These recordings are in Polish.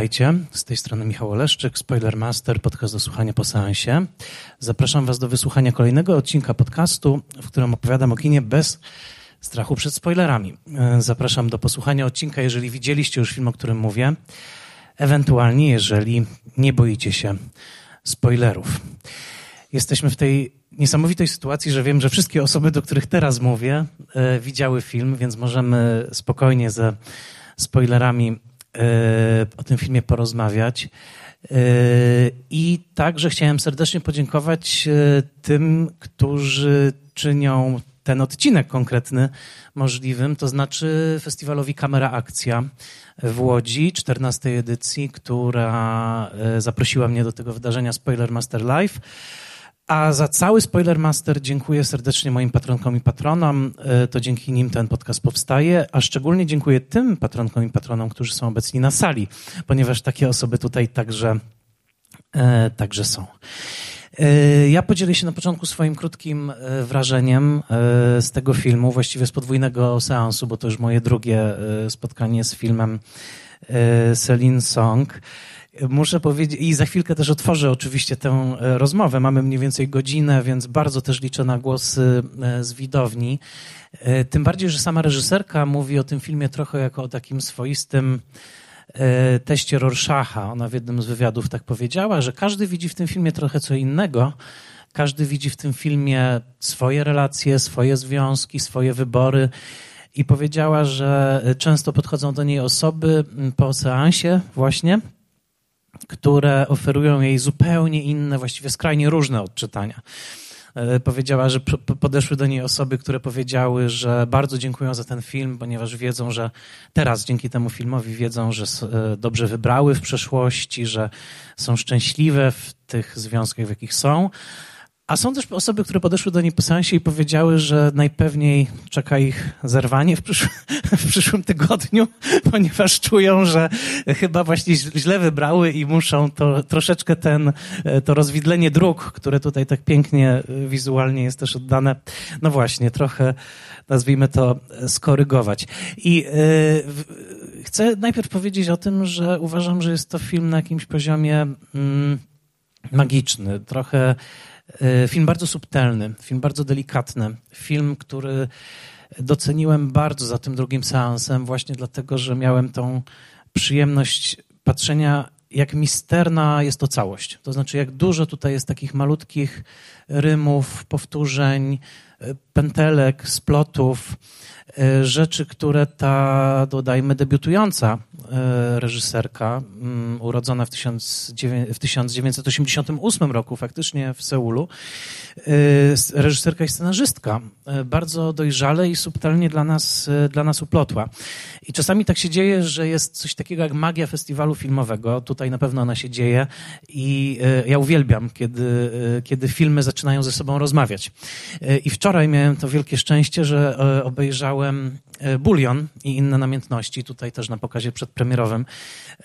Witajcie, z tej strony Michał Oleszczyk, Spoilermaster, podcast do słuchania po seansie. Zapraszam Was do wysłuchania kolejnego odcinka podcastu, w którym opowiadam o kinie bez strachu przed spoilerami. E, zapraszam do posłuchania odcinka, jeżeli widzieliście już film, o którym mówię, ewentualnie jeżeli nie boicie się spoilerów. Jesteśmy w tej niesamowitej sytuacji, że wiem, że wszystkie osoby, do których teraz mówię, e, widziały film, więc możemy spokojnie ze spoilerami o tym filmie porozmawiać. E, I także chciałem serdecznie podziękować e, tym, którzy czynią ten odcinek konkretny możliwym, to znaczy festiwalowi Kamera Akcja w Łodzi, 14 edycji, która zaprosiła mnie do tego wydarzenia Spoiler Master Live. A za cały Spoiler Master dziękuję serdecznie moim patronkom i patronom. E, to dzięki nim ten podcast powstaje, a szczególnie dziękuję tym patronkom i patronom, którzy są obecni na sali, ponieważ takie osoby tutaj także, e, także są. E, ja podzielę się na początku swoim krótkim wrażeniem z tego filmu, właściwie z podwójnego seansu, bo to już moje drugie spotkanie z filmem Celine Song. Muszę powiedzieć, i za chwilkę też otworzę oczywiście tę e, rozmowę. Mamy mniej więcej godzinę, więc bardzo też liczę na głosy e, z widowni. E, tym bardziej, że sama reżyserka mówi o tym filmie trochę jako o takim swoistym teście Rorschacha. Ona w jednym z wywiadów tak powiedziała, że każdy widzi w tym filmie trochę co innego. Każdy widzi w tym filmie swoje relacje, swoje związki, swoje wybory. I powiedziała, że często podchodzą do niej osoby po seansie właśnie które oferują jej zupełnie inne, właściwie skrajnie różne odczytania. E, powiedziała, że podeszły do niej osoby, które powiedziały, że bardzo dziękują za ten film, ponieważ wiedzą, że teraz dzięki temu filmowi wiedzą, że e, dobrze wybrały w przeszłości, że są szczęśliwe w tych związkach, w jakich są. A są też osoby, które podeszły do niej po sensie i powiedziały, że najpewniej czeka ich zerwanie w, przysz w przyszłym tygodniu, ponieważ czują, że chyba właśnie źle wybrały i muszą to troszeczkę ten, to rozwidlenie dróg, które tutaj tak pięknie wizualnie jest też oddane, no właśnie, trochę nazwijmy to skorygować. I yy, chcę najpierw powiedzieć o tym, że uważam, że jest to film na jakimś poziomie mm, magiczny, trochę E, film bardzo subtelny, film bardzo delikatny, film, który doceniłem bardzo za tym drugim seansem, właśnie dlatego, że miałem tą przyjemność patrzenia, jak misterna jest to całość. To znaczy, jak dużo tutaj jest takich malutkich rymów, powtórzeń, e, pętelek, splotów, e, rzeczy, które ta, dodajmy, debiutująca E, reżyserka, mm, urodzona w, 1988 roku, faktycznie w Seulu. E, reżyserka i scenarzystka, e, bardzo dojrzale i subtelnie dla nas, dla nas uplotła. I czasami tak się dzieje, że jest coś takiego jak magia festiwalu filmowego. Tutaj na pewno ona się dzieje i ja uwielbiam, kiedy, kiedy filmy zaczynają ze sobą rozmawiać. I wczoraj miałem to wielkie szczęście, że obejrzałem Bulion i inne namiętności, tutaj też na pokazie przedpremierowym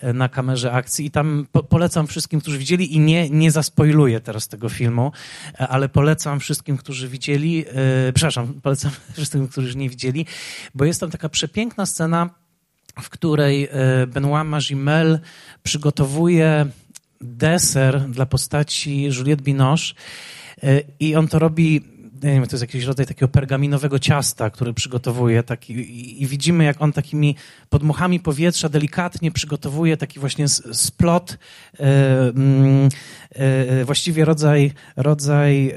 e, na kamerze akcji. I tam po polecam wszystkim, którzy widzieli i nie, nie zaspoiluję teraz tego filmu, e, ale polecam wszystkim, którzy widzieli, e, przepraszam, polecam wszystkim, którzy nie widzieli, bo jest tam taka przepiękna scena, w której Benoit Magimel przygotowuje deser dla postaci Juliette Binoche i on to robi nie wiem, to jest jakiś rodzaj takiego pergaminowego ciasta, który przygotowuje taki, i, i widzimy, jak on takimi podmuchami powietrza delikatnie przygotowuje taki właśnie splot, e, mm, e, właściwie rodzaj, rodzaj e,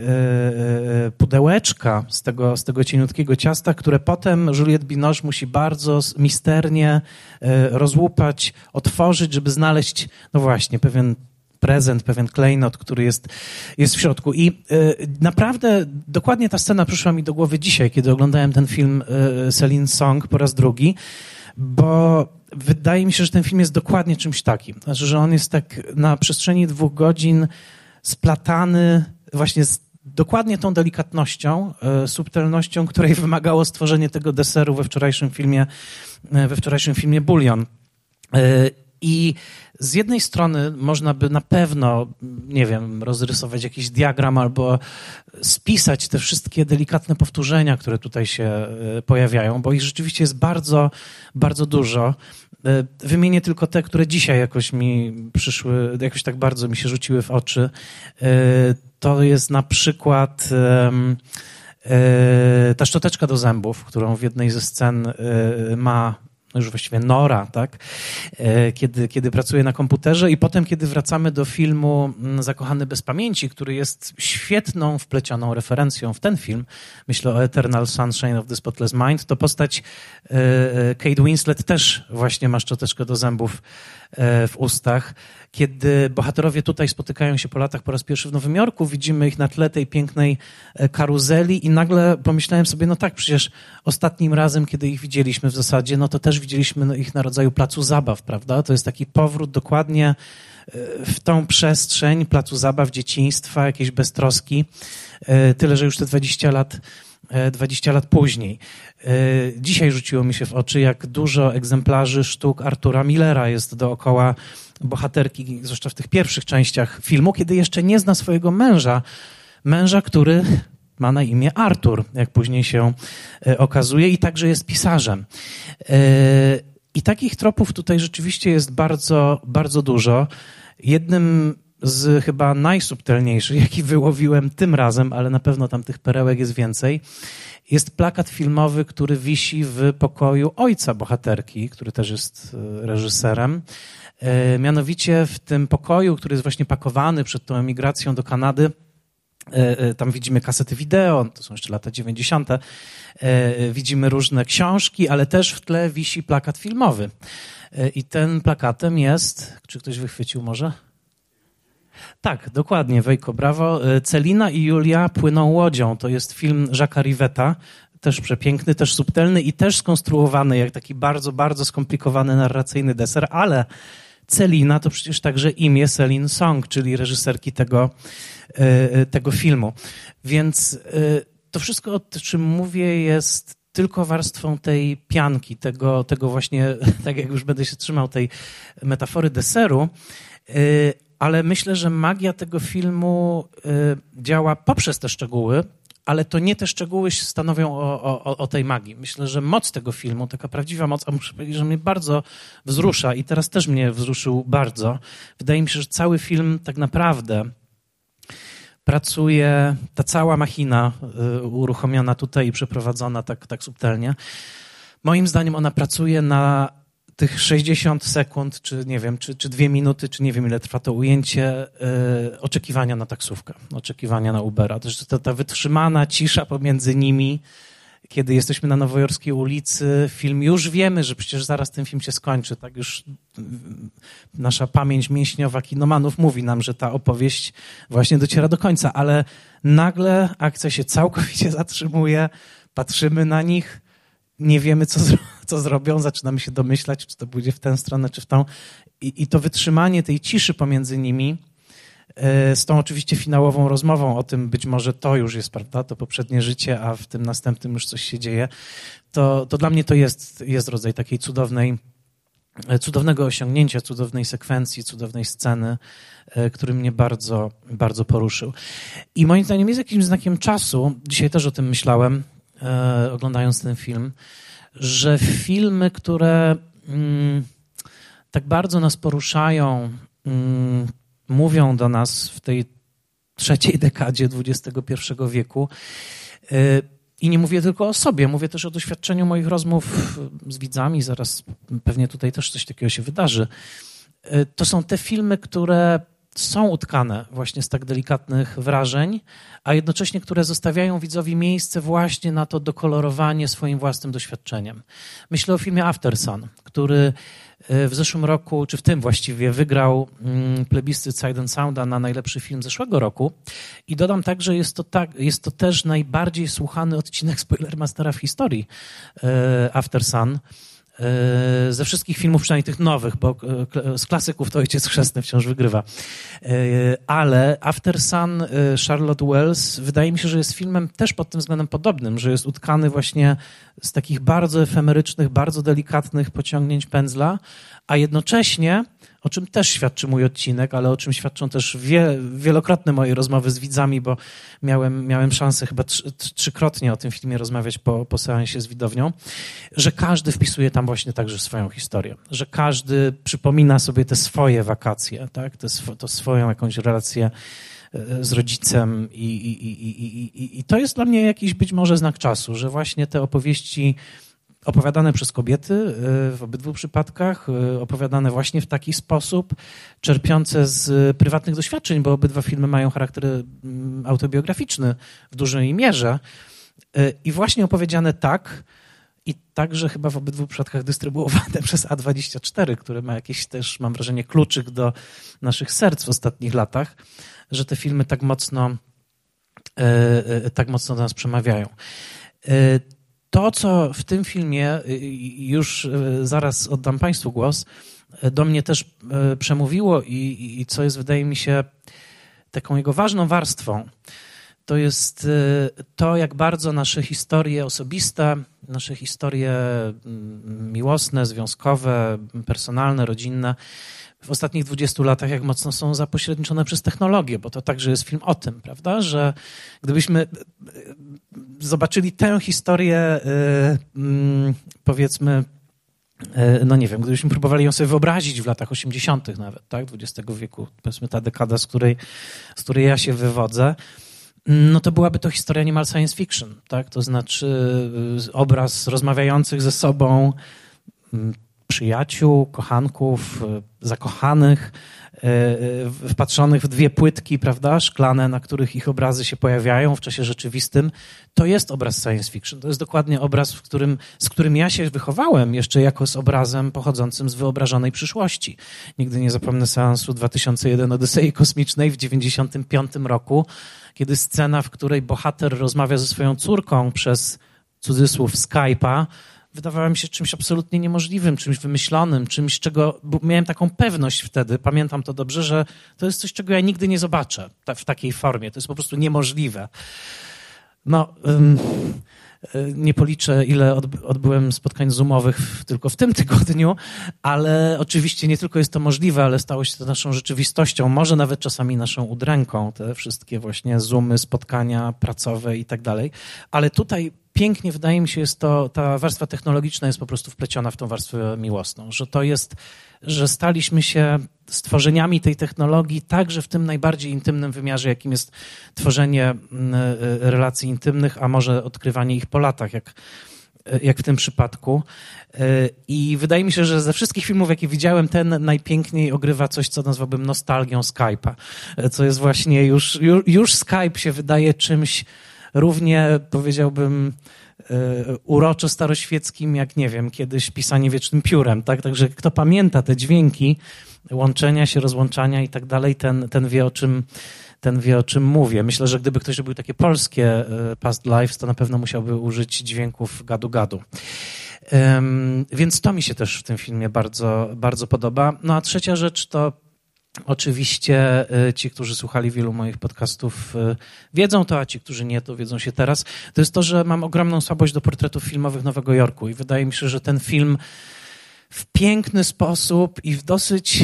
pudełeczka z tego, z tego cieniutkiego ciasta, które potem Juliette Binoche musi bardzo misternie rozłupać, otworzyć, żeby znaleźć, no właśnie, pewien prezent, pewien klejnot, który jest, jest w środku. I y, naprawdę dokładnie ta scena przyszła mi do głowy dzisiaj, kiedy oglądałem ten film y, Celine Song po raz drugi, bo wydaje mi się, że ten film jest dokładnie czymś takim. Znaczy, że on jest tak na przestrzeni dwóch godzin splatany właśnie z dokładnie tą delikatnością, y, subtelnością, której wymagało stworzenie tego deseru we wczorajszym filmie, we wczorajszym filmie Bulion. I z jednej strony można by na pewno, nie wiem, rozrysować jakiś diagram albo spisać te wszystkie delikatne powtórzenia, które tutaj się e, pojawiają, bo ich rzeczywiście jest bardzo, bardzo dużo. Wymienię tylko te, które dzisiaj jakoś mi przyszły, jakoś tak bardzo mi się rzuciły w oczy. To jest na przykład ta szczoteczka do zębów, którą w jednej ze scen ma już właściwie Nora, tak? E, kiedy, kiedy pracuje na komputerze i potem, kiedy wracamy do filmu mm, Zakochany bez pamięci, który jest świetną, wplecioną referencją w ten film, myślę o Eternal Sunshine of the Spotless Mind, to postać e, e, Kate Winslet też właśnie ma szczoteczkę do zębów w ustach. Kiedy bohaterowie tutaj spotykają się po latach po raz pierwszy w Nowym Jorku, widzimy ich na tle tej pięknej e, karuzeli i nagle pomyślałem sobie, no tak, przecież ostatnim razem, kiedy ich widzieliśmy w zasadzie, no to też widzieliśmy no, ich na rodzaju placu zabaw, prawda? To jest taki powrót dokładnie e, w tą przestrzeń placu zabaw, dzieciństwa, jakiejś beztroski. E, tyle, że już te 20 lat 20 lat później. Dzisiaj rzuciło mi się w oczy, jak dużo egzemplarzy sztuk Artura Millera jest dookoła bohaterki, zwłaszcza w tych pierwszych częściach filmu, kiedy jeszcze nie zna swojego męża. Męża, który ma na imię Artur, jak później się e, okazuje, i także jest pisarzem. E, I takich tropów tutaj rzeczywiście jest bardzo, bardzo dużo. Jednym z chyba najsubtelniejszych, jaki wyłowiłem tym razem, ale na pewno tam tych perełek jest więcej, jest plakat filmowy, który wisi w pokoju ojca bohaterki, który też jest e, reżyserem. E, mianowicie w tym pokoju, który jest właśnie pakowany przed tą emigracją do Kanady, e, tam widzimy kasety wideo, to są jeszcze lata 90. Widzimy różne książki, ale też w tle wisi plakat filmowy. I ten plakatem jest, czy ktoś wychwycił może? Tak, dokładnie, Wejko, brawo. Celina i Julia płyną łodzią. To jest film Jacques'a Rivetta, też przepiękny, też subtelny i też skonstruowany jak taki bardzo, bardzo skomplikowany narracyjny deser, ale Celina to przecież także imię Celine Song, czyli reżyserki tego, e, tego filmu. Więc e, to wszystko, o czym mówię, jest tylko warstwą tej pianki, tego, tego właśnie, tak jak już będę się trzymał tej metafory deseru, e, ale myślę, że magia tego filmu działa poprzez te szczegóły, ale to nie te szczegóły stanowią o, o, o, tej magii. Myślę, że moc tego filmu, taka prawdziwa moc, a muszę powiedzieć, że mnie bardzo wzrusza i teraz też mnie wzruszył bardzo. Wydaje mi się, że cały film tak naprawdę pracuje, ta cała machina y, uruchomiona tutaj i przeprowadzona tak, tak subtelnie, moim zdaniem ona pracuje na tych 60 sekund, czy nie wiem, czy, czy dwie minuty, czy nie wiem ile trwa to ujęcie, yy, oczekiwania na taksówkę, oczekiwania na Ubera. To, to, ta wytrzymana cisza pomiędzy nimi, kiedy jesteśmy na nowojorskiej ulicy, film już wiemy, że przecież zaraz ten film się skończy, tak już yy, nasza pamięć mięśniowa kinomanów mówi nam, że ta opowieść właśnie dociera do końca, ale nagle akcja się całkowicie zatrzymuje, patrzymy na nich, nie wiemy, co, zro co zrobią, zaczynamy się domyślać, czy to pójdzie w tę stronę, czy w tą. I, i to wytrzymanie tej ciszy pomiędzy nimi, e, z tą oczywiście finałową rozmową o tym, być może to już jest, prawda, to poprzednie życie, a w tym następnym już coś się dzieje, to, to dla mnie to jest, jest rodzaj takiej cudownej, e, cudownego osiągnięcia, cudownej sekwencji, cudownej sceny, e, który mnie bardzo, bardzo poruszył. I moim zdaniem jest jakimś znakiem czasu, dzisiaj też o tym myślałem, e, oglądając ten film, że filmy, które mm, tak bardzo nas poruszają, mm, mówią do nas w tej trzeciej dekadzie XXI wieku, y, i nie mówię tylko o sobie, mówię też o doświadczeniu moich rozmów z widzami, zaraz pewnie tutaj też coś takiego się wydarzy. Y, to są te filmy, które są utkane właśnie z tak delikatnych wrażeń, a jednocześnie które zostawiają widzowi miejsce właśnie na to dokolorowanie swoim własnym doświadczeniem. Myślę o filmie After Sun, który e, w zeszłym roku, czy w tym właściwie, wygrał mm, plebiscyt Side and Sounda na najlepszy film zeszłego roku. I dodam tak, że jest to, tak, jest to też najbardziej słuchany odcinek Spoilermastera w historii e, After Sun. E, ze wszystkich filmów, przynajmniej tych nowych, bo e, z klasyków to Ojciec Chrzestny wciąż wygrywa. E, ale After Sun Charlotte Wells wydaje mi się, że jest filmem też pod tym względem podobnym, że jest utkany właśnie z takich bardzo efemerycznych, bardzo delikatnych pociągnięć pędzla, a jednocześnie o czym też świadczy mój odcinek, ale o czym świadczą też wie, wielokrotne moje rozmowy z widzami, bo miałem, miałem szansę chyba trzy, trzykrotnie o tym filmie rozmawiać po, po seansie z widownią, że każdy wpisuje tam właśnie także swoją historię, że każdy przypomina sobie te swoje wakacje, tak? te, to swoją jakąś relację e, z rodzicem i, i, i, i, i to jest dla mnie jakiś być może znak czasu, że właśnie te opowieści opowiadane przez kobiety y, w obydwu przypadkach, y, opowiadane właśnie w taki sposób, czerpiące z prywatnych doświadczeń, bo obydwa filmy mają charakter mm, autobiograficzny w dużej mierze. Y, I właśnie opowiedziane tak, i także chyba w obydwu przypadkach dystrybuowane przez A24, które ma jakieś też, mam wrażenie, kluczyk do naszych serc w ostatnich latach, że te filmy tak mocno, tak mocno do nas przemawiają to, co w tym filmie, y, y, już y, zaraz oddam Państwu głos, do mnie też przemówiło i, i co jest, wydaje mi się, taką jego ważną warstwą, to jest to, jak bardzo nasze historie osobiste, nasze historie mm, miłosne, związkowe, personalne, rodzinne, w ostatnich 20 latach, jak mocno są zapośredniczone przez technologię, bo to także jest film o tym, prawda, że gdybyśmy zobaczyli tę historię, y, mm, powiedzmy, y, no nie wiem, gdybyśmy próbowali ją sobie wyobrazić w latach 80. nawet, tak, XX wieku, powiedzmy ta dekada, z której, z której ja się wywodzę, no to byłaby to historia niemal science fiction, tak, to znaczy obraz rozmawiających ze sobą mm, przyjaciół, kochanków, zakochanych, E, wpatrzonych w dwie płytki, prawda, szklane, na których ich obrazy się pojawiają w czasie rzeczywistym, to jest obraz science fiction. To jest dokładnie obraz, w którym, z którym ja się wychowałem jeszcze jako z obrazem pochodzącym z wyobrażonej przyszłości. Nigdy nie zapomnę seansu 2001 Odysei Kosmicznej w 95 roku, kiedy scena, w której bohater rozmawia ze swoją córką przez cudzysłów Skype'a, wydawała mi się czymś absolutnie niemożliwym, czymś wymyślonym, czymś, czego miałem taką pewność wtedy, pamiętam to dobrze, że to jest coś, czego ja nigdy nie zobaczę w takiej formie. To jest po prostu niemożliwe. No, nie policzę, ile odbyłem spotkań zoomowych tylko w tym tygodniu, ale oczywiście nie tylko jest to możliwe, ale stało się to naszą rzeczywistością, może nawet czasami naszą udręką, te wszystkie właśnie zoomy, spotkania pracowe i tak dalej. Ale tutaj pięknie, wydaje mi się, jest to, ta warstwa technologiczna jest po prostu wpleciona w tą warstwę miłosną, że to jest, że staliśmy się stworzeniami tej technologii także w tym najbardziej intymnym wymiarze, jakim jest tworzenie mm, e, relacji intymnych, a może odkrywanie ich po latach, jak, e, jak w tym przypadku. E, I wydaje mi się, że ze wszystkich filmów, jakie widziałem, ten najpiękniej ogrywa coś, co nazwałbym nostalgią Skype'a, co jest właśnie już, już, już Skype się wydaje czymś, równie powiedziałbym e, uroczo staroświeckim, jak nie wiem, kiedyś pisanie wiecznym piórem, tak? Także kto pamięta te dźwięki łączenia się, rozłączania i tak dalej, ten, ten wie o czym ten wie o czym mówię. Myślę, że gdyby ktoś robił takie polskie e, past lives, to na pewno musiałby użyć dźwięków gadu-gadu. Więc to mi się też w tym filmie bardzo, bardzo podoba. No a trzecia rzecz to Oczywiście y, ci, którzy słuchali wielu moich podcastów, y, wiedzą to, a ci, którzy nie, to wiedzą się teraz. To jest to, że mam ogromną słabość do portretów filmowych Nowego Jorku i wydaje mi się, że ten film w piękny sposób i w dosyć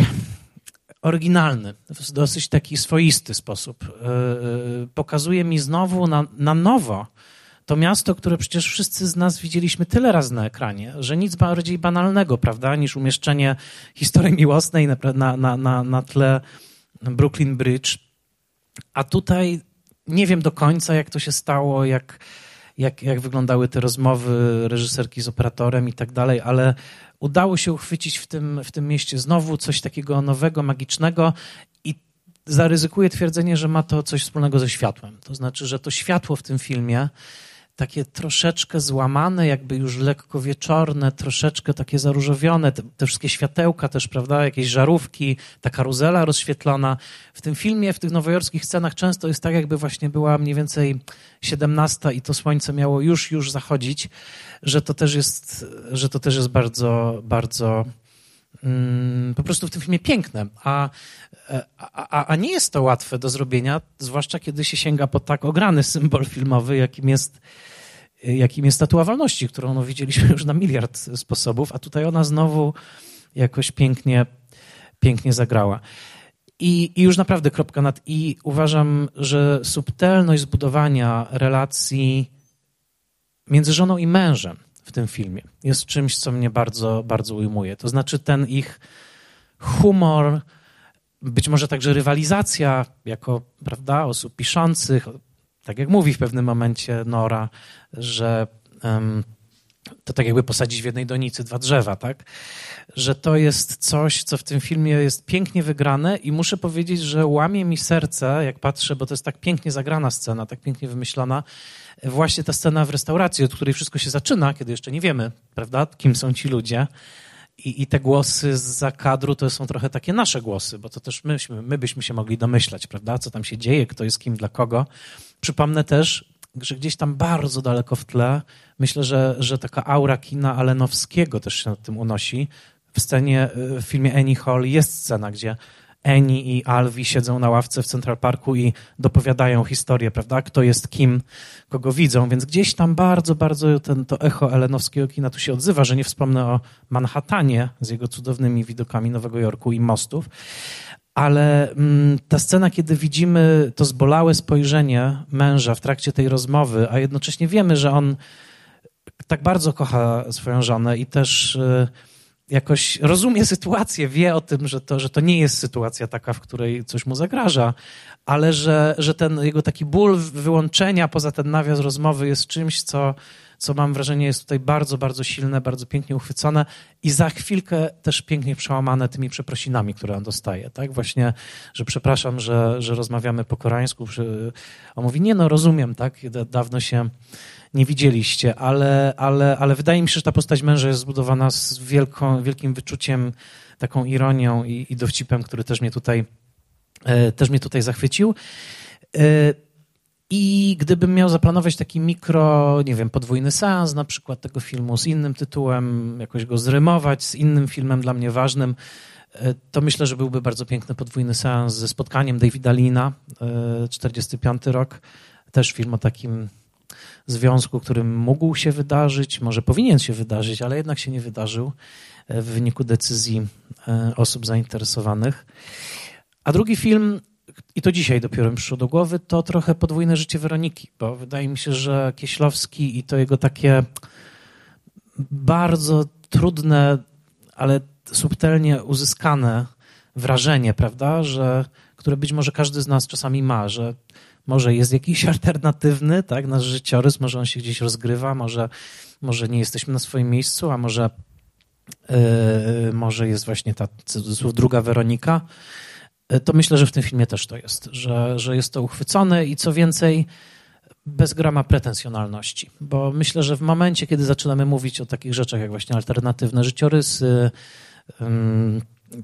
oryginalny, w dosyć taki swoisty sposób y, pokazuje mi znowu na, na nowo to miasto, które przecież wszyscy z nas widzieliśmy tyle razy na ekranie, że nic bardziej banalnego, prawda, niż umieszczenie historii miłosnej na, na, na, na tle Brooklyn Bridge. A tutaj nie wiem do końca, jak to się stało, jak, jak, jak wyglądały te rozmowy reżyserki z operatorem i tak dalej, ale udało się uchwycić w tym, w tym mieście znowu coś takiego nowego, magicznego i zaryzykuję twierdzenie, że ma to coś wspólnego ze światłem. To znaczy, że to światło w tym filmie takie troszeczkę złamane, jakby już lekko wieczorne, troszeczkę takie zaróżowione, te, te, wszystkie światełka też, prawda, jakieś żarówki, ta karuzela rozświetlona. W tym filmie, w tych nowojorskich scenach często jest tak, jakby właśnie była mniej więcej 17 i to słońce miało już, już zachodzić, że to też jest, że to też jest bardzo, bardzo mm, po prostu w tym filmie piękne. A, a, a nie jest to łatwe do zrobienia, zwłaszcza kiedy się sięga po tak ograny symbol filmowy, jakim jest jakim jest statua wolności, którą no, widzieliśmy już na miliard sposobów, a tutaj ona znowu jakoś pięknie, pięknie zagrała. I, I, już naprawdę kropka nad i. Uważam, że subtelność zbudowania relacji między żoną i mężem w tym filmie jest czymś, co mnie bardzo, bardzo ujmuje. To znaczy ten ich humor, być może także rywalizacja jako prawda, osób piszących, tak jak mówi w pewnym momencie Nora, że um, to tak jakby posadzić w jednej donicy dwa drzewa, tak? Że to jest coś, co w tym filmie jest pięknie wygrane i muszę powiedzieć, że łamie mi serce, jak patrzę, bo to jest tak pięknie zagrana scena, tak pięknie wymyślona, właśnie ta scena w restauracji, od której wszystko się zaczyna, kiedy jeszcze nie wiemy, prawda, kim są ci ludzie. I, I te głosy z kadru to są trochę takie nasze głosy, bo to też myśmy, my byśmy się mogli domyślać, prawda, co tam się dzieje, kto jest kim, dla kogo. Przypomnę też, że gdzieś tam bardzo daleko w tle, myślę, że, że taka aura kina Alenowskiego też się nad tym unosi. W scenie, w filmie Annie Hall jest scena, gdzie Annie i Alvi siedzą na ławce w Central Parku i dopowiadają historię, prawda? Kto jest kim, kogo widzą, więc gdzieś tam bardzo, bardzo ten, to echo elenowskiego kina tu się odzywa, że nie wspomnę o Manhattanie z jego cudownymi widokami Nowego Jorku i mostów, ale mm, ta scena, kiedy widzimy to zbolałe spojrzenie męża w trakcie tej rozmowy, a jednocześnie wiemy, że on tak bardzo kocha swoją żonę i też y, jakoś rozumie sytuację, wie o tym, że to, że to nie jest sytuacja taka, w której coś mu zagraża, ale że, że ten jego taki ból wyłączenia poza ten nawias rozmowy jest czymś, co, co mam wrażenie jest tutaj bardzo, bardzo silne, bardzo pięknie uchwycone i za chwilkę też pięknie przełamane tymi przeprosinami, które on dostaje. Tak? Właśnie, że przepraszam, że, że rozmawiamy po koreańsku. On mówi, nie no, rozumiem, tak? Dawno się nie widzieliście, ale, ale, ale wydaje mi się, że ta postać męża jest zbudowana z wielką, wielkim wyczuciem, taką ironią i, i dowcipem, który też mnie tutaj, e, też mnie tutaj zachwycił. E, I gdybym miał zaplanować taki mikro, nie wiem, podwójny seans na przykład tego filmu z innym tytułem, jakoś go zrymować z innym filmem dla mnie ważnym, e, to myślę, że byłby bardzo piękny podwójny seans ze spotkaniem Davida Lina, 45 rok. Też film o takim związku, którym mógł się wydarzyć, może powinien się wydarzyć, ale jednak się nie wydarzył e, w wyniku decyzji e, osób zainteresowanych. A drugi film, i to dzisiaj dopiero mi przyszło do głowy, to trochę podwójne życie Weroniki, bo wydaje mi się, że Kieślowski i to jego takie bardzo trudne, ale subtelnie uzyskane wrażenie, prawda, że które być może każdy z nas czasami ma, że może jest jakiś alternatywny, tak, nasz życiorys, może on się gdzieś rozgrywa, może, może nie jesteśmy na swoim miejscu, a może, yy, może jest właśnie ta druga Weronika. Yy, to myślę, że w tym filmie też to jest, że, że jest to uchwycone i co więcej, bez grama pretensjonalności, bo myślę, że w momencie, kiedy zaczynamy mówić o takich rzeczach jak właśnie alternatywne życiorysy,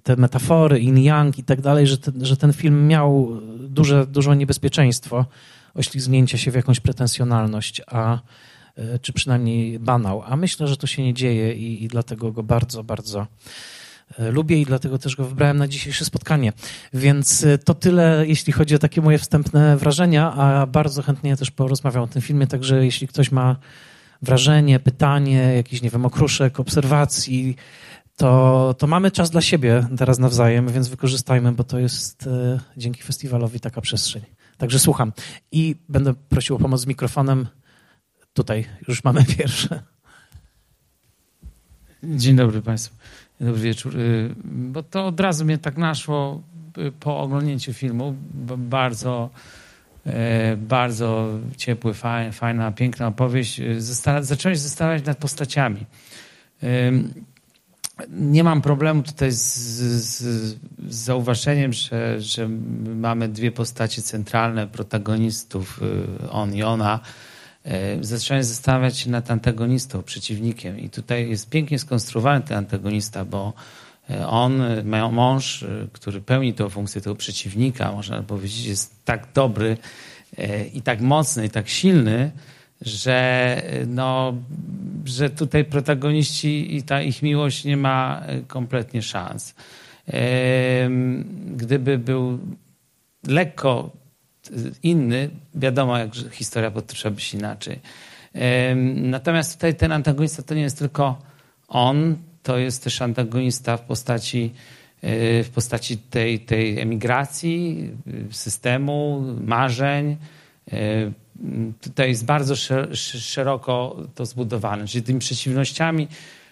te metafory, yin-yang i tak dalej, że że ten film miał duże, duże niebezpieczeństwo oślizgnięcia się w jakąś pretensjonalność, a, e, czy przynajmniej banał. A myślę, że to się nie dzieje i, i dlatego go bardzo, bardzo e, lubię i dlatego też go wybrałem na dzisiejsze spotkanie. Więc e, to tyle, jeśli chodzi o takie moje wstępne wrażenia, a bardzo chętnie też porozmawiam o tym filmie, także jeśli ktoś ma wrażenie, pytanie, jakiś, nie wiem, okruszek, obserwacji, to, to mamy czas dla siebie teraz nawzajem, więc wykorzystajmy, bo to jest e, dzięki festiwalowi taka przestrzeń. Także słucham i będę prosił o pomoc z mikrofonem. Tutaj już mamy pierwsze. Dzień dobry Państwu. Dobry wieczór. Y, bo to od razu mnie tak naszło y, po oglądnięciu filmu. Bardzo, e, bardzo ciepły, fajna, piękna opowieść. Y, zacząłem się zastanawiać nad postaciami nie mam problemu tutaj z, z, z zauważeniem, że, że mamy dwie postacie centralne protagonistów, on i ona. Y, zacząłem zastanawiać się nad antagonistą, przeciwnikiem. I tutaj jest pięknie skonstruowany ten antagonista, bo y, on, mąż, który pełni tę funkcję tego przeciwnika, można powiedzieć, jest tak dobry i tak mocny, i tak silny, że, no, że tutaj protagoniści i ta ich miłość nie ma e, kompletnie szans. Gdyby był lekko inny, wiadomo, jak historia potoczyła się inaczej. Natomiast tutaj ten antagonista to nie jest tylko on, to jest też antagonista w postaci w postaci tej, tej emigracji, systemu, marzeń. Tutaj jest bardzo szeroko to zbudowane. Czyli tymi przeciwnościami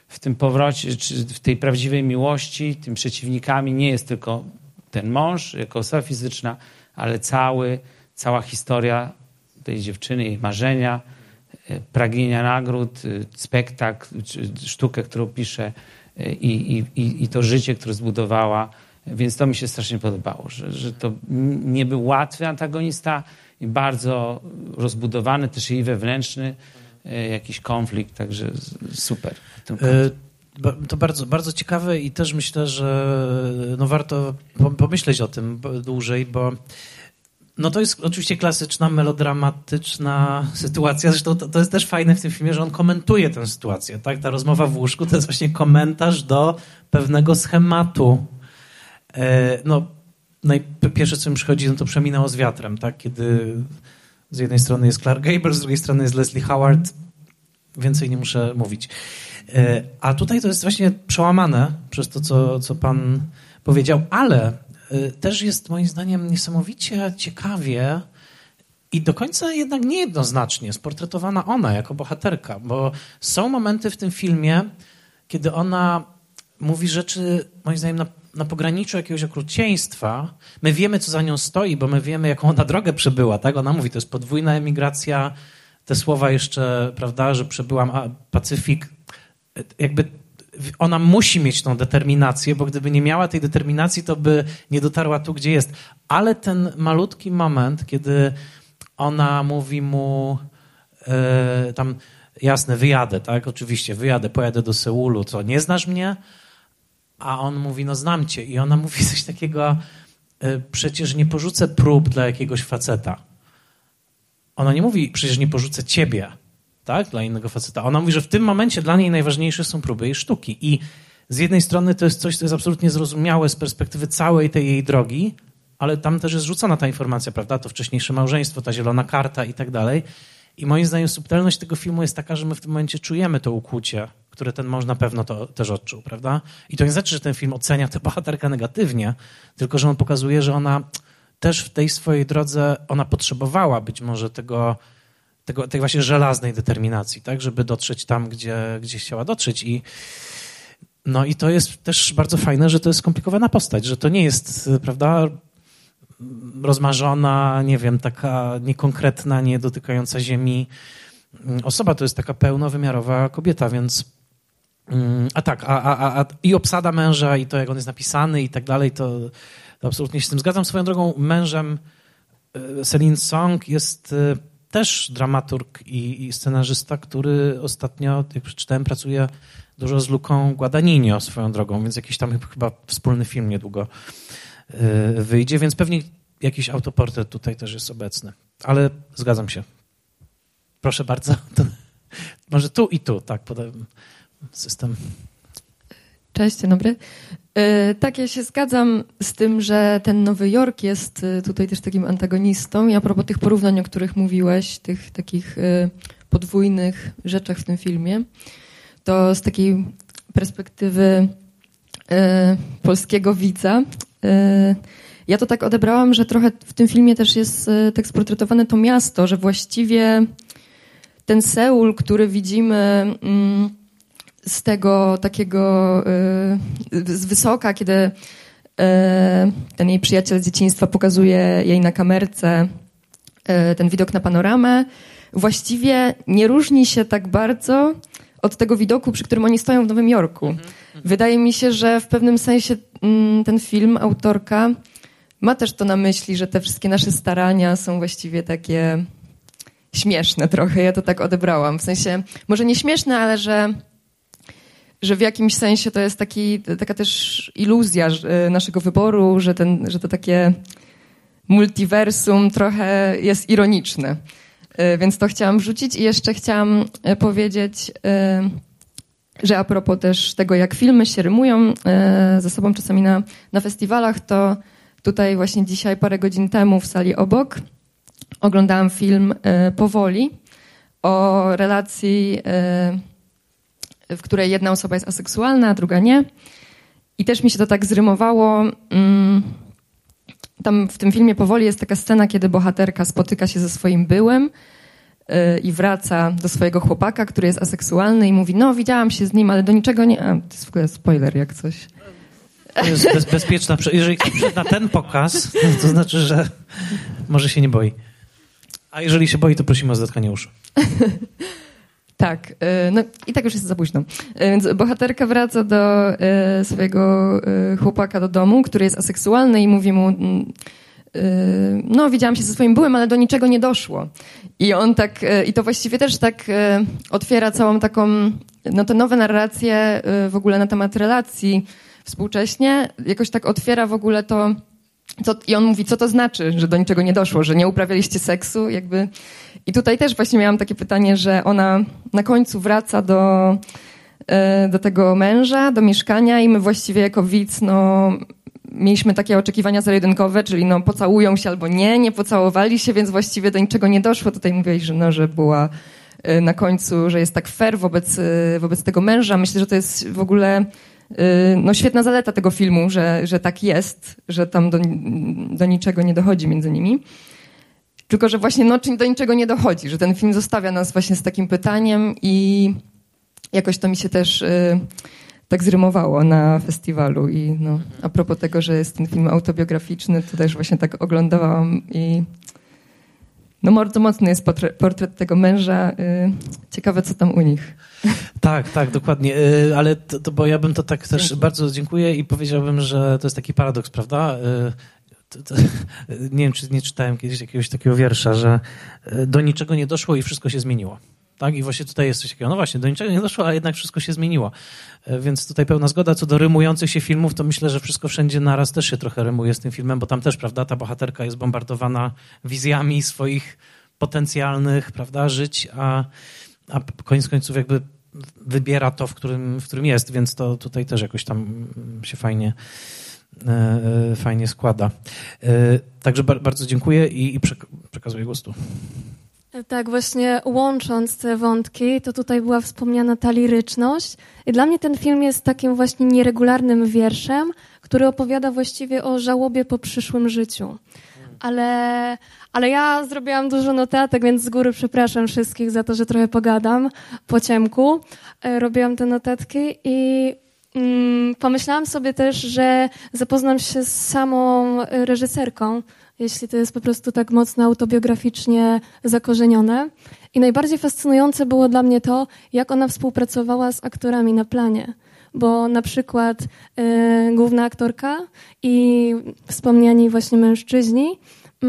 w tym powrocie, czy w tej prawdziwej miłości, tym przeciwnikami nie jest tylko ten mąż jako osoba fizyczna, ale cały, cała historia tej dziewczyny, jej marzenia, e, pragnienia nagród, e, spektakl, sztukę, którą pisze e, i, i, i to życie, które zbudowała. Więc to mi się strasznie podobało, że, że to nie był łatwy antagonista i bardzo rozbudowany, też i wewnętrzny jakiś konflikt, także super. To bardzo, bardzo ciekawe i też myślę, że no warto pomyśleć o tym dłużej, bo no to jest oczywiście klasyczna, melodramatyczna sytuacja. Zresztą to, to, jest też fajne w tym filmie, że on komentuje tę sytuację. Tak? Ta rozmowa w łóżku to jest właśnie komentarz do pewnego schematu. E, no, pierwsze, co mi przychodzi, no to przeminęło z wiatrem, tak? kiedy z jednej strony jest Clark Gable, z drugiej strony jest Leslie Howard. Więcej nie muszę mówić. E, a tutaj to jest właśnie przełamane przez to, co, co pan powiedział, ale Y, też jest moim zdaniem niesamowicie ciekawie i do końca jednak niejednoznacznie sportretowana ona jako bohaterka, bo są momenty w tym filmie, kiedy ona mówi rzeczy, moim zdaniem, na, na pograniczu jakiegoś okrucieństwa. My wiemy, co za nią stoi, bo my wiemy, jaką ona drogę przebyła. Tak? Ona mówi, to jest podwójna emigracja. Te słowa jeszcze, prawda, że przebyłam Pacyfik. Jakby ona musi mieć tą determinację, bo gdyby nie miała tej determinacji, to by nie dotarła tu, gdzie jest. Ale ten malutki moment, kiedy ona mówi mu yy, tam, jasne, wyjadę, tak, oczywiście, wyjadę, pojadę do Seulu, co, nie znasz mnie? A on mówi, no znam cię. I ona mówi coś takiego, yy, przecież nie porzucę prób dla jakiegoś faceta. Ona nie mówi, przecież nie porzucę ciebie tak, dla innego faceta. Ona mówi, że w tym momencie dla niej najważniejsze są próby jej sztuki. I z jednej strony to jest coś, co jest absolutnie zrozumiałe z perspektywy całej tej jej drogi, ale tam też jest rzucona ta informacja, prawda? To wcześniejsze małżeństwo, ta zielona karta i tak dalej. I moim zdaniem subtelność tego filmu jest taka, że my w tym momencie czujemy to ukłucie, które ten mąż na pewno to też odczuł, prawda? I to nie znaczy, że ten film ocenia tę bohaterkę negatywnie, tylko że on pokazuje, że ona też w tej swojej drodze, ona potrzebowała być może tego tego, tej właśnie żelaznej determinacji, tak, żeby dotrzeć tam, gdzie, gdzie chciała dotrzeć. I, no i to jest też bardzo fajne, że to jest skomplikowana postać, że to nie jest, prawda, rozmarzona, nie wiem, taka niekonkretna, nie dotykająca ziemi osoba, to jest taka pełnowymiarowa kobieta, więc mm, a tak, a, a, a, i obsada męża, i to, jak on jest napisany, i tak dalej, to, to absolutnie się z tym zgadzam. Swoją drogą, mężem e, Celine Song jest e, też dramaturg i, i, scenarzysta, który ostatnio, jak przeczytałem, pracuje dużo z Luką Guadagnino swoją drogą, więc jakiś tam chyba wspólny film niedługo y, wyjdzie, więc pewnie jakiś autoportret tutaj też jest obecny. Ale zgadzam się. Proszę bardzo. To, może tu i tu, tak, podam system. Cześć, dzień dobry. E, tak, ja się zgadzam z tym, że ten Nowy Jork jest e, tutaj też takim antagonistą. I a propos tych porównań, o których mówiłeś, tych takich e, podwójnych rzeczach w tym filmie, to z takiej perspektywy polskiego widza, ja to tak odebrałam, że trochę w tym filmie też jest tak sportretowane to miasto, że właściwie ten Seul, który widzimy mm, z tego takiego y, z wysoka, kiedy y, ten jej przyjaciel z dzieciństwa pokazuje jej na kamerce y, ten widok na panoramę, właściwie nie różni się tak bardzo od tego widoku, przy którym oni stoją w Nowym Jorku. Mhm, mhm. Wydaje mi się, że w pewnym sensie mm, ten film, autorka, ma też to na myśli, że te wszystkie nasze starania są właściwie takie śmieszne trochę. Ja to tak odebrałam. W sensie, może nie śmieszne, ale że że w jakimś sensie to jest taki, taka też iluzja e, naszego wyboru, że, ten, że to takie multiversum trochę jest ironiczne. E, więc to chciałam wrzucić i jeszcze chciałam e, powiedzieć, że a propos też tego, jak filmy się rymują ze sobą czasami na, na festiwalach, to tutaj właśnie dzisiaj, parę godzin temu w sali obok oglądałam film Powoli o relacji w której jedna osoba jest aseksualna, a druga nie. I też mi się to tak zrymowało. Mm, tam w tym filmie powoli jest taka scena, kiedy bohaterka spotyka się ze swoim byłym yy, i wraca do swojego chłopaka, który jest aseksualny i mówi, no widziałam się z nim, ale do niczego nie... A, to jest w ogóle spoiler jak coś. To jest bez, bezpieczna... Jeżeli ktoś na ten pokaz, to znaczy, że może się nie boi. A jeżeli się boi, to prosimy o zatkanie uszu. Tak, e, no i tak już jest za późno. E, więc bohaterka wraca do e, swojego chłopaka do domu, który jest aseksualny i mówi mu mm, no widziałam się ze swoim byłem, ale do niczego nie doszło. I on tak, i to właściwie też tak otwiera całą taką, no te nowe narracje w ogóle na temat relacji współcześnie, jakoś tak otwiera w ogóle to, co, I on mówi, co to znaczy, że do niczego nie doszło, że nie uprawialiście seksu, jakby. I tutaj też właśnie miałam takie pytanie, że ona na końcu wraca do, e, do tego męża, do mieszkania i my właściwie jako widz, no, mieliśmy takie oczekiwania zero-jedynkowe, czyli no, pocałują się albo nie, nie pocałowali się, więc właściwie do niczego nie doszło. Tutaj mówiłeś, że, no, że była e, na końcu, że jest tak fair wobec, e, wobec tego męża. Myślę, że to jest w ogóle no świetna zaleta tego filmu, że, że tak jest, że tam do, do niczego nie dochodzi między nimi. Tylko, że właśnie no, do niczego nie dochodzi, że ten film zostawia nas właśnie z takim pytaniem i jakoś to mi się też y, tak zrymowało na festiwalu. I no, a propos tego, że jest ten film autobiograficzny, to też właśnie tak oglądałam i no bardzo mocny jest portret, tego męża. Y, ciekawe, co tam u nich. Tak, tak, dokładnie. Y, ale to, to, bo ja bym to tak też Dzięki. bardzo dziękuję i powiedziałbym, że to jest taki paradoks, prawda? Y, to, to, nie wiem, czy nie czytałem kiedyś jakiegoś takiego wiersza, że do niczego nie doszło i wszystko się zmieniło. Tak? I właśnie tutaj jest coś takiego, no właśnie, do niczego nie doszło, a jednak wszystko się zmieniło. E, więc tutaj pełna zgoda. Co do rymujących się filmów, to myślę, że wszystko wszędzie naraz też się trochę rymuje z tym filmem, bo tam też, prawda, ta bohaterka jest bombardowana wizjami swoich potencjalnych, prawda, żyć, a, a koniec końców jakby wybiera to, w którym, w którym jest, więc to tutaj też jakoś tam się fajnie, e, e, fajnie składa. Także bardzo dziękuję i przekazuję głos tu. Tak, właśnie łącząc te wątki, to tutaj była wspomniana ta liryczność. I dla mnie ten film jest takim właśnie nieregularnym wierszem, który opowiada właściwie o żałobie po przyszłym życiu. Ale, ale ja zrobiłam dużo notatek, więc z góry przepraszam wszystkich za to, że trochę pogadam po ciemku. E, robiłam te notatki i mm, pomyślałam sobie też, że zapoznam się z samą reżyserką, jeśli to jest po prostu tak mocno autobiograficznie zakorzenione. I najbardziej fascynujące było dla mnie to, jak ona współpracowała z aktorami na planie. Bo na przykład y, główna aktorka i wspomniani właśnie mężczyźni y,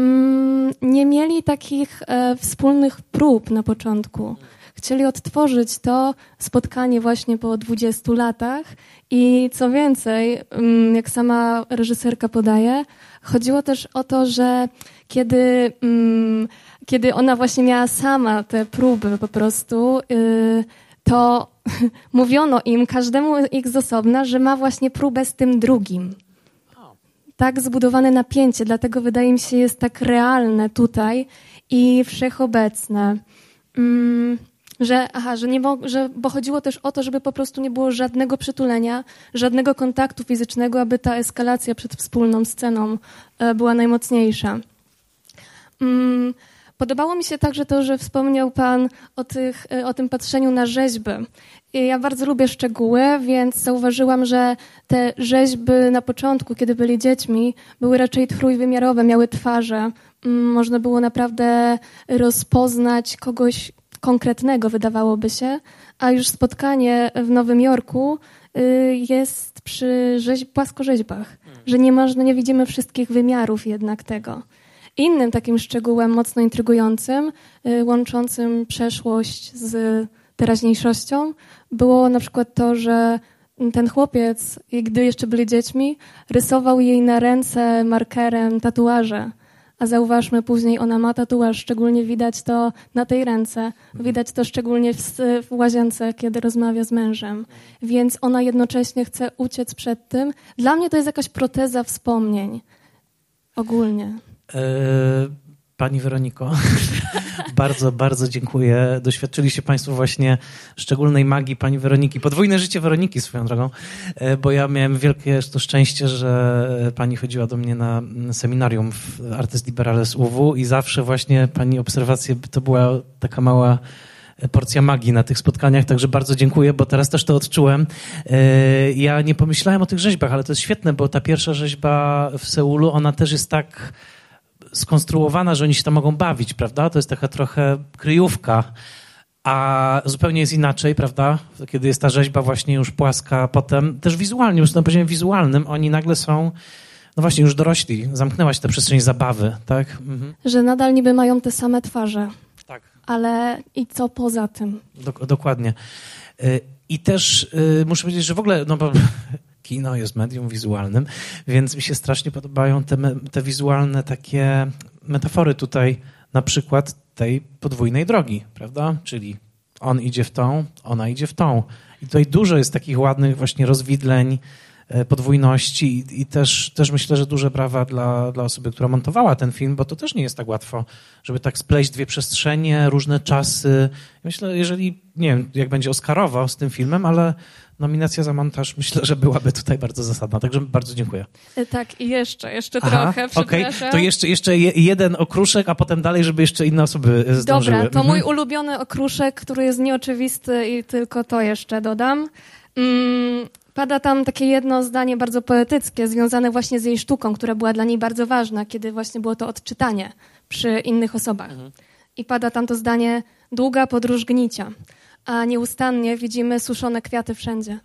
nie mieli takich y, wspólnych prób na początku chcieli odtworzyć to spotkanie właśnie po 20 latach i co więcej, mm, jak sama reżyserka podaje, chodziło też o to, że kiedy, mm, kiedy ona właśnie miała sama te próby po prostu, y, to mówiono im, każdemu ich z osobna, że ma właśnie próbę z tym drugim. Tak zbudowane napięcie, dlatego wydaje mi się jest tak realne tutaj i wszechobecne. Mm, że, aha, że nie że, bo chodziło też o to, żeby po prostu nie było żadnego przytulenia, żadnego kontaktu fizycznego, aby ta eskalacja przed wspólną sceną e, była najmocniejsza. Mm, podobało mi się także to, że wspomniał Pan o, tych, e, o tym patrzeniu na rzeźby. Ja bardzo lubię szczegóły, więc zauważyłam, że te rzeźby na początku, kiedy byli dziećmi, były raczej trójwymiarowe, miały twarze. Mm, można było naprawdę rozpoznać kogoś, konkretnego, wydawałoby się, a już spotkanie w Nowym Jorku y, jest przy rzeź- płaskorzeźbach, że nie, można, nie widzimy wszystkich wymiarów jednak tego. Innym takim szczegółem mocno intrygującym, y, łączącym przeszłość z teraźniejszością, było na przykład to, że ten chłopiec, gdy jeszcze byli dziećmi, rysował jej na ręce markerem tatuaże a zauważmy później, ona ma tatuaż, szczególnie widać to na tej ręce, mhm. widać to szczególnie w, w łazience, kiedy rozmawia z mężem. Więc ona jednocześnie chce uciec przed tym. Dla mnie to jest jakaś proteza wspomnień ogólnie. E, Pani Weroniko, bardzo, bardzo dziękuję. Doświadczyliście Państwo właśnie szczególnej magii Pani Weroniki. Podwójne życie Weroniki swoją drogą, e, bo ja miałem wielkie to szczęście, że Pani chodziła do mnie na seminarium w Artes Liberales UW i zawsze właśnie Pani obserwacje to była taka mała porcja magii na tych spotkaniach, także bardzo dziękuję, bo teraz też to odczułem. E, ja nie pomyślałem o tych rzeźbach, ale to jest świetne, bo ta pierwsza rzeźba w Seulu, ona też jest tak skonstruowana, że oni się tam mogą bawić, prawda? To jest taka trochę kryjówka, a zupełnie jest inaczej, prawda? Kiedy jest ta rzeźba właśnie już płaska, potem też wizualnie, już na poziomie wizualnym, oni nagle są no właśnie, już dorośli, zamknęłaś tę przestrzeń zabawy, tak? Mhm. Że nadal niby mają te same twarze. Tak. Ale i co poza tym? Dok dokładnie. Y, I też y, muszę powiedzieć, że w ogóle, no bo kino jest medium wizualnym, więc mi się strasznie podobają te, te wizualne takie metafory tutaj, na przykład tej podwójnej drogi, prawda? Czyli on idzie w tą, ona idzie w tą. I tutaj dużo jest takich ładnych właśnie rozwidleń, podwójności i, też, też myślę, że duże brawa dla, dla osoby, która montowała ten film, bo to też nie jest tak łatwo, żeby tak spleść dwie przestrzenie, różne czasy. Myślę, jeżeli, nie wiem, jak będzie Oscarowo z tym filmem, ale nominacja za montaż myślę, że byłaby tutaj bardzo zasadna. Także bardzo dziękuję. E, tak, i jeszcze, jeszcze Aha, trochę, przepraszam. Okay. To jeszcze, jeszcze jeden okruszek, a potem dalej, żeby jeszcze inne osoby e, zdążyły. Dobra, to mhm. mój ulubiony okruszek, który jest nieoczywisty i tylko to jeszcze dodam. Mm, pada tam takie jedno zdanie bardzo poetyckie, związane właśnie z jej sztuką, która była dla niej bardzo ważna, kiedy właśnie było to odczytanie przy innych osobach. Mhm. I pada tam to zdanie, długa podróż gnicia a nieustannie widzimy suszone kwiaty wszędzie.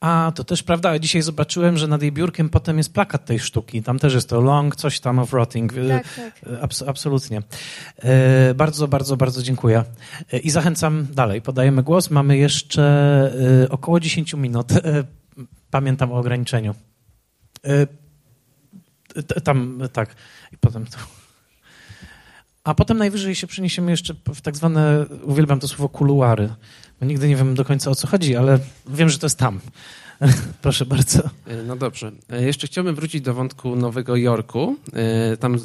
A, to też prawda. Dzisiaj zobaczyłem, że nad jej biurkiem potem jest plakat tej sztuki. Tam też jest to long, coś tam of rotting. Tak, tak. Abs absolutnie. E, bardzo, bardzo, bardzo dziękuję. E, I zachęcam dalej. Podajemy głos. Mamy jeszcze e, około 10 minut. Pamiętam o ograniczeniu. E, tam, tak. I potem to. A potem najwyżej się przeniesiemy jeszcze w tak zwane, uwielbiam to słowo, kuluary. Nigdy nie wiem do końca o co chodzi, ale wiem, że to jest tam. Proszę bardzo. E, no dobrze. E, jeszcze chciałbym wrócić do wątku Nowego Jorku. E, tam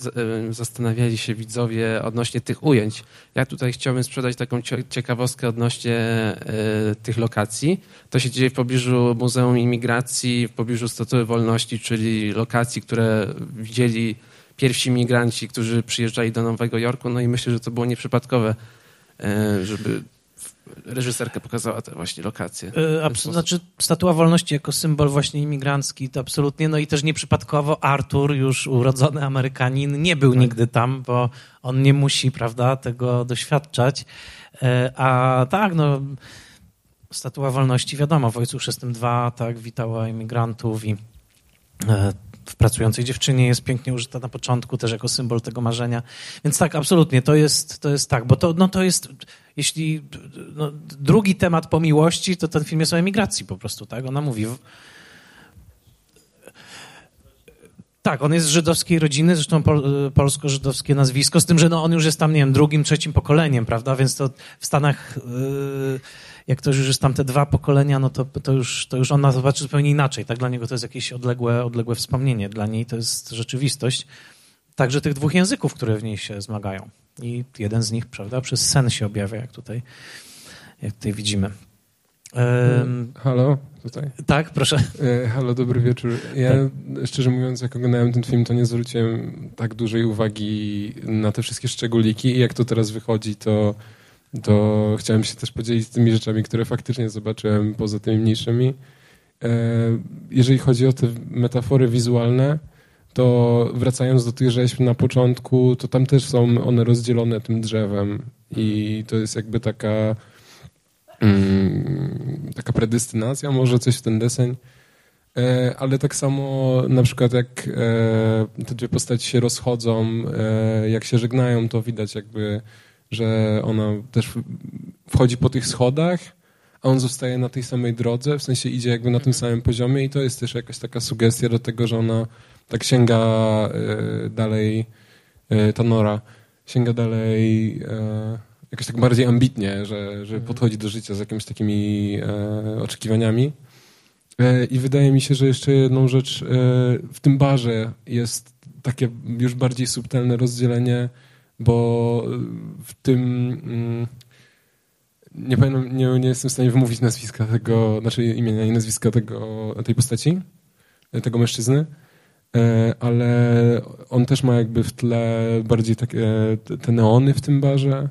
zastanawiali się widzowie odnośnie tych ujęć. Ja tutaj chciałbym sprzedać taką ciekawostkę odnośnie tych lokacji. To się dzieje w pobliżu Muzeum Imigracji, w pobliżu Statuły Wolności, czyli lokacji, które widzieli pierwsi migranci, którzy przyjeżdżali do Nowego Jorku. No i myślę, że to było nieprzypadkowe, żeby reżyserka pokazała te właśnie lokacje. Yy, znaczy Statua Wolności jako symbol właśnie imigrancki to absolutnie, no i też nieprzypadkowo Artur, już urodzony Amerykanin, nie był tak. nigdy tam, bo on nie musi, prawda, tego doświadczać. Yy, a tak, no Statua Wolności, wiadomo, w Ojcu Chrzestnym II, tak, witała imigrantów i yy, w pracującej dziewczynie jest pięknie użyta na początku też jako symbol tego marzenia. Więc tak, absolutnie, to jest, to jest tak, bo to, no to jest jeśli no, drugi temat po miłości, to ten film jest o emigracji po prostu, tak? Ona mówi... Tak, on jest z żydowskiej rodziny, zresztą pol, polsko-żydowskie nazwisko, z tym, że no on już jest tam, nie wiem, drugim, trzecim pokoleniem, prawda? Więc to w Stanach, yy, jak ktoś już jest tam te dwa pokolenia, no to, to, już, to już on nas zobaczy zupełnie inaczej. Tak, dla niego to jest jakieś odległe, odległe wspomnienie. Dla niej to jest rzeczywistość. Także tych dwóch języków, które w niej się zmagają. I jeden z nich, prawda, przez sen się objawia, jak tutaj, jak tutaj widzimy. Um, halo, tutaj. Tak, proszę. E, halo, dobry wieczór. Ja tak. szczerze mówiąc, jak oglądałem ten film, to nie zwróciłem tak dużej uwagi na te wszystkie szczególiki i jak to teraz wychodzi, to, to chciałem się też podzielić tymi rzeczami, które faktycznie zobaczyłem poza tymi mniejszymi. E, jeżeli chodzi o te metafory wizualne, to wracając do tych rzeźb na początku, to tam też są one rozdzielone tym drzewem i to jest jakby taka mm, taka predestynacja, może coś w ten deseń. E, ale tak samo na przykład jak e, te dwie postaci się rozchodzą, jak się żegnają, to widać jakby, że ona też wchodzi po tych schodach, a on zostaje na tej samej drodze, w sensie idzie jakby na tym samym poziomie i to jest też jakaś taka sugestia do tego, że ona tak sięga e, dalej, e, ta Nora sięga dalej e, jakoś tak bardziej ambitnie, że, że mhm. podchodzi do życia z jakimiś takimi oczekiwaniami. I wydaje mi się, że jeszcze jedną rzecz w tym barze jest takie już bardziej subtelne rozdzielenie bo w tym... Mm, nie, pamiętam, nie, nie jestem w stanie wymówić nazwiska tego, znaczy imienia i nazwiska tego, tej postaci, tego mężczyzny, e, ale on też ma jakby w tle bardziej takie te neony w tym barze,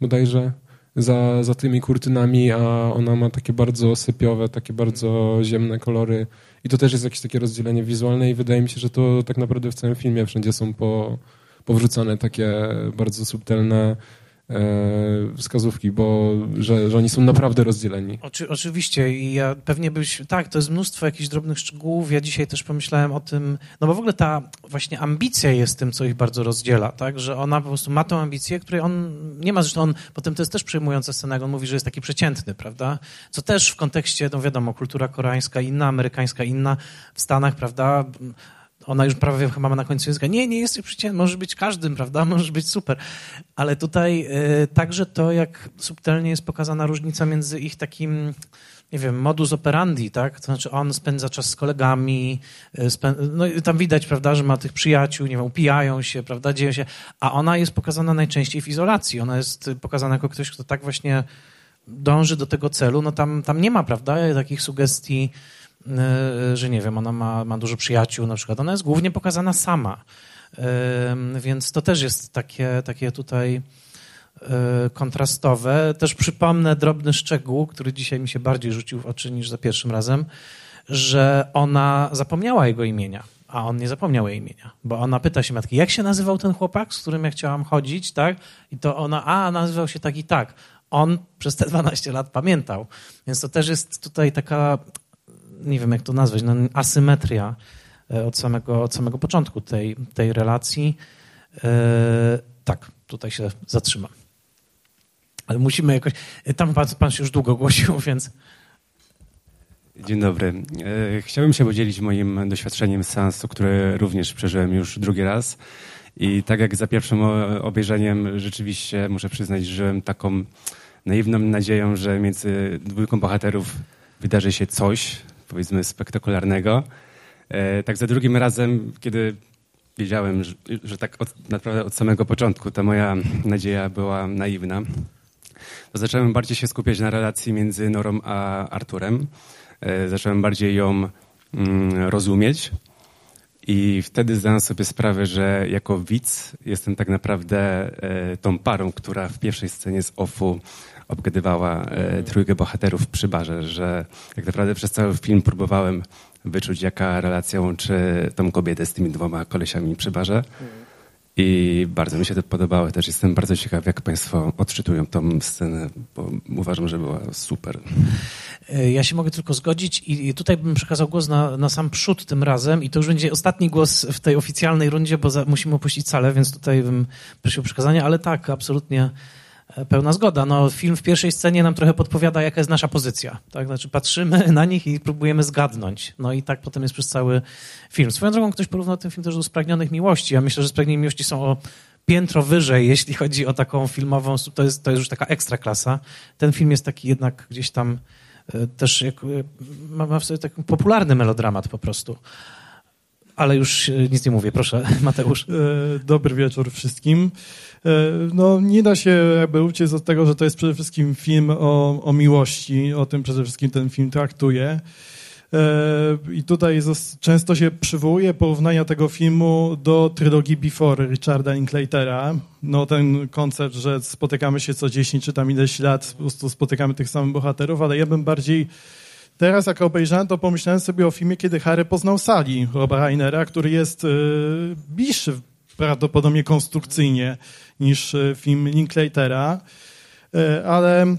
bodajże, za, za tymi kurtynami, a ona ma takie bardzo sypiowe, takie bardzo ziemne kolory. I to też jest jakieś takie rozdzielenie wizualne i wydaje mi się, że to tak naprawdę w całym filmie wszędzie są po, powrzucane takie bardzo subtelne E, wskazówki, bo że, że oni są naprawdę rozdzieleni. Oczy, oczywiście. I ja pewnie byś, tak, to jest mnóstwo jakichś drobnych szczegółów, ja dzisiaj też pomyślałem o tym, no bo w ogóle ta właśnie ambicja jest tym, co ich bardzo rozdziela, tak, że ona po prostu ma tą ambicję, której on nie ma, zresztą on, potem to jest też przejmująca scena, jak on mówi, że jest taki przeciętny, prawda, co też w kontekście, no wiadomo, kultura koreańska inna, amerykańska inna, w Stanach, prawda, ona już prawie chyba ma na końcu języka, nie, nie jesteś przeciętny, możesz być każdym, prawda, możesz być super. Ale tutaj y, także to, jak subtelnie jest pokazana różnica między ich takim, nie wiem, modus operandi, tak, to znaczy on spędza czas z kolegami, y, no i tam widać, prawda, że ma tych przyjaciół, nie wiem, upijają się, prawda, dzieją się, a ona jest pokazana najczęściej w izolacji, ona jest pokazana jako ktoś, kto tak właśnie dąży do tego celu, no tam, tam nie ma, prawda, takich sugestii, że nie wiem, ona ma, ma dużo przyjaciół na przykład. Ona jest głównie pokazana sama. E, więc to też jest takie, takie tutaj e, kontrastowe. Też przypomnę drobny szczegół, który dzisiaj mi się bardziej rzucił w oczy niż za pierwszym razem, że ona zapomniała jego imienia, a on nie zapomniał jej imienia, bo ona pyta się matki, jak się nazywał ten chłopak, z którym ja chciałam chodzić, tak? I to ona, a nazywał się tak i tak. On przez te 12 lat pamiętał. Więc to też jest tutaj taka nie wiem jak to nazwać, no, asymetria e, od samego, od samego początku tej, tej relacji. E, tak, tutaj się zatrzymam. Ale musimy jakoś. E, tam pan, pan się już długo głosił, więc. Dzień dobry. Chciałbym się podzielić moim doświadczeniem seansu, które również przeżyłem już drugi raz. I tak jak za pierwszym obejrzeniem, rzeczywiście muszę przyznać, że żyłem taką naiwną nadzieją, że między dwójką bohaterów wydarzy się coś, powiedzmy spektakularnego. E, tak za drugim razem, kiedy wiedziałem, że, że tak od, naprawdę od samego początku ta moja nadzieja była naiwna, to zacząłem bardziej się skupiać na relacji między Norą a Arturem. E, zacząłem bardziej ją mm, rozumieć. I wtedy zdałem sobie sprawę, że jako widz jestem tak naprawdę e, tą parą, która w pierwszej scenie z OFU obgadywała e, trójkę bohaterów przy barze, że tak naprawdę przez cały film próbowałem wyczuć, jaka relacja łączy tą kobietę z tymi dwoma kolesiami przy barze. I bardzo mi się to podobało. Też jestem bardzo ciekaw, jak Państwo odczytują tą scenę, bo uważam, że była super. E, ja się mogę tylko zgodzić i tutaj bym przekazał głos na, na sam przód tym razem i to już będzie ostatni głos w tej oficjalnej rundzie, bo za, musimy opuścić salę, więc tutaj bym prosił o przekazanie, ale tak, absolutnie pełna zgoda. No, film w pierwszej scenie nam trochę podpowiada, jaka jest nasza pozycja. Tak? Znaczy, patrzymy na nich i próbujemy zgadnąć. No i tak potem jest przez cały film. Swoją drogą ktoś porównał ten film też do Spragnionych Miłości. Ja myślę, że Spragnione Miłości są o piętro wyżej, jeśli chodzi o taką filmową, to jest, to jest już taka ekstra klasa. Ten film jest taki jednak gdzieś tam e, też jak, e, ma, ma w sobie taki popularny melodramat po prostu. Ale już nic nie mówię, proszę, Mateusz. Dobry wieczór wszystkim. E, no nie da się jakby uciec od tego, że to jest przede wszystkim film o, o miłości, o tym przede wszystkim ten film traktuje. E, I tutaj często się przywołuje porównania tego filmu do trylogii Before Richarda Linklatera. No ten koncept, że spotykamy się co 10 czy tam ileś lat, po prostu spotykamy tych samych bohaterów, ale ja bym bardziej teraz jak obejrzałem, to pomyślałem sobie o filmie, kiedy Harry poznał Sally, Roba Rainera, który jest yy, bliższy prawdopodobnie konstrukcyjnie niż e, film Linklatera, e, ale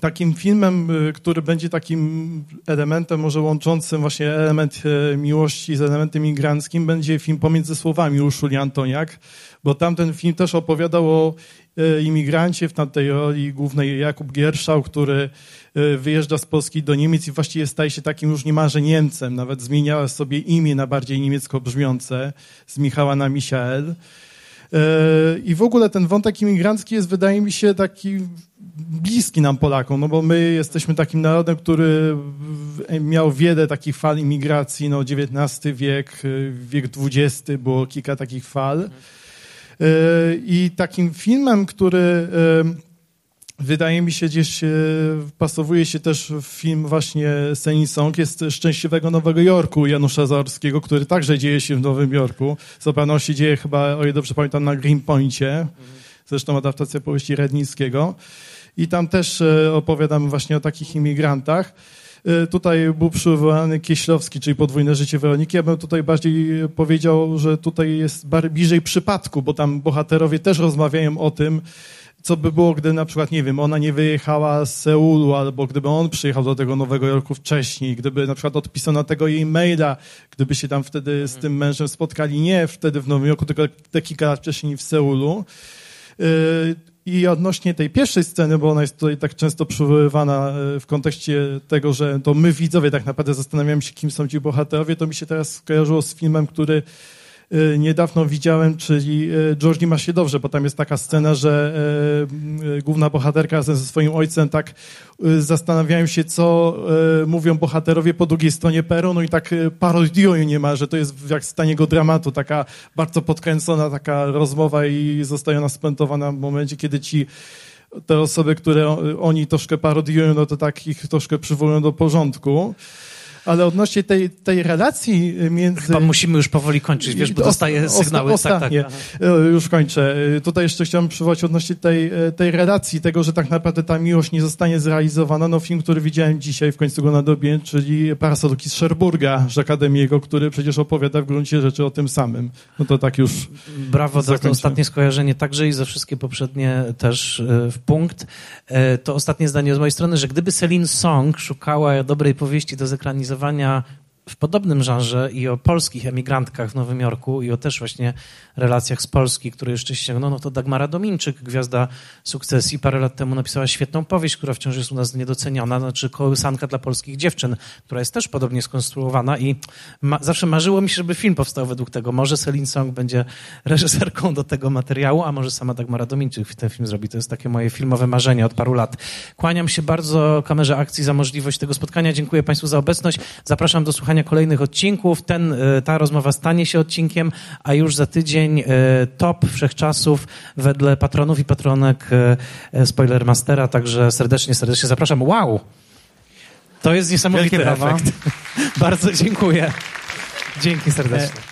takim filmem, e, który będzie takim elementem może łączącym właśnie element miłości z elementem migranckim, będzie film Pomiędzy Słowami Urszuli Antoniak, bo tamten film też opowiadał o imigrancie, w tamtej roli głównej Jakub Gierszał, który wyjeżdża z Polski do Niemiec i właściwie staje się takim już niemalże Niemcem, nawet zmienia sobie imię na bardziej niemiecko brzmiące, z Michała na Michael. E, I w ogóle ten wątek imigrancki jest, wydaje mi się, taki bliski nam Polakom, no bo my jesteśmy takim narodem, który miał wiele takich fal imigracji, no XIX wiek, wiek XX było kilka takich fal. I takim filmem, który wydaje mi się gdzieś pasowuje się też w film właśnie Selling Song jest Szczęśliwego Nowego Jorku Janusza Zaorskiego, który także dzieje się w Nowym Jorku. Co pewno się dzieje chyba, o ile dobrze pamiętam, na Greenpointie. Zresztą adaptacja powieści Rednickiego. I tam też e, opowiadamy właśnie o takich imigrantach. E, tutaj był przywołany Kieślowski, czyli podwójne życie Weroniki. Ja bym tutaj bardziej powiedział, że tutaj jest bliżej przypadku, bo tam bohaterowie też rozmawiają o tym, co by było, gdy na przykład, nie wiem, ona nie wyjechała z Seulu, albo gdyby on przyjechał do tego Nowego Jorku wcześniej, gdyby na przykład odpisano tego jej maila, gdyby się tam wtedy z tym mężem spotkali, nie wtedy w Nowym Jorku, tylko te kilka lat wcześniej w Seulu. I odnośnie tej pierwszej sceny, bo ona jest tutaj tak często przywoływana e, w kontekście tego, że to my widzowie tak naprawdę zastanawiamy się, kim są ci bohaterowie, to mi się teraz skojarzyło z filmem, który niedawno widziałem, czyli y, Georgie ma się dobrze, bo tam jest taka scena, że y, główna bohaterka ze swoim ojcem tak zastanawiają się, co mówią bohaterowie po drugiej stronie peronu i tak parodiują niemal, że to jest jak z taniego dramatu, taka bardzo podkręcona taka rozmowa i zostaje ona spuentowana w momencie, kiedy ci te osoby, które oni troszkę parodiują, no to tak ich troszkę przywołują do porządku. Ale odnośnie tej, tej relacji między... Chyba musimy już powoli kończyć, wiesz, bo dostaję sygnały. Osta, ostatnie. Tak, tak. E, już kończę. E, tutaj jeszcze chciałem przywołać odnośnie tej, e, tej relacji, tego, że tak naprawdę ta miłość nie zostanie zrealizowana. No film, który widziałem dzisiaj, w końcu go na dobie, czyli Parasolki z Szerburga, z Akademiego, który przecież opowiada w gruncie rzeczy o tym samym. No to tak już Brawo za to ostatnie skojarzenie, także i za wszystkie poprzednie też w punkt. To ostatnie zdanie z mojej strony, że gdyby Celine Song szukała dobrej powieści do zekranizowania zorganizowania w podobnym żarze i o polskich emigrantkach w Nowym Jorku i o też właśnie relacjach z Polski, które jeszcze ściągną, no to Dagmara Dominczyk, gwiazda sukcesji, parę lat temu napisała świetną powieść, która wciąż jest u nas niedoceniona, znaczy kołysanka dla polskich dziewczyn, która jest też podobnie skonstruowana i ma, zawsze marzyło mi się, żeby film powstał według tego. Może Celine Song będzie reżyserką do tego materiału, a może sama Dagmara Dominczyk ten film zrobi. To jest takie moje filmowe marzenie od paru lat. Kłaniam się bardzo kamerze akcji za możliwość tego spotkania. Dziękuję Państwu za obecność. Zapraszam do słuchania kolejnych odcinków. Ten, e, ta rozmowa stanie się odcinkiem, a już za tydzień e, top wszechczasów wedle patronów i patronek e, Spoilermastera. Także serdecznie, serdecznie zapraszam. Wow! To jest niesamowity efekt. Bardzo dziękuję. Dzięki serdecznie.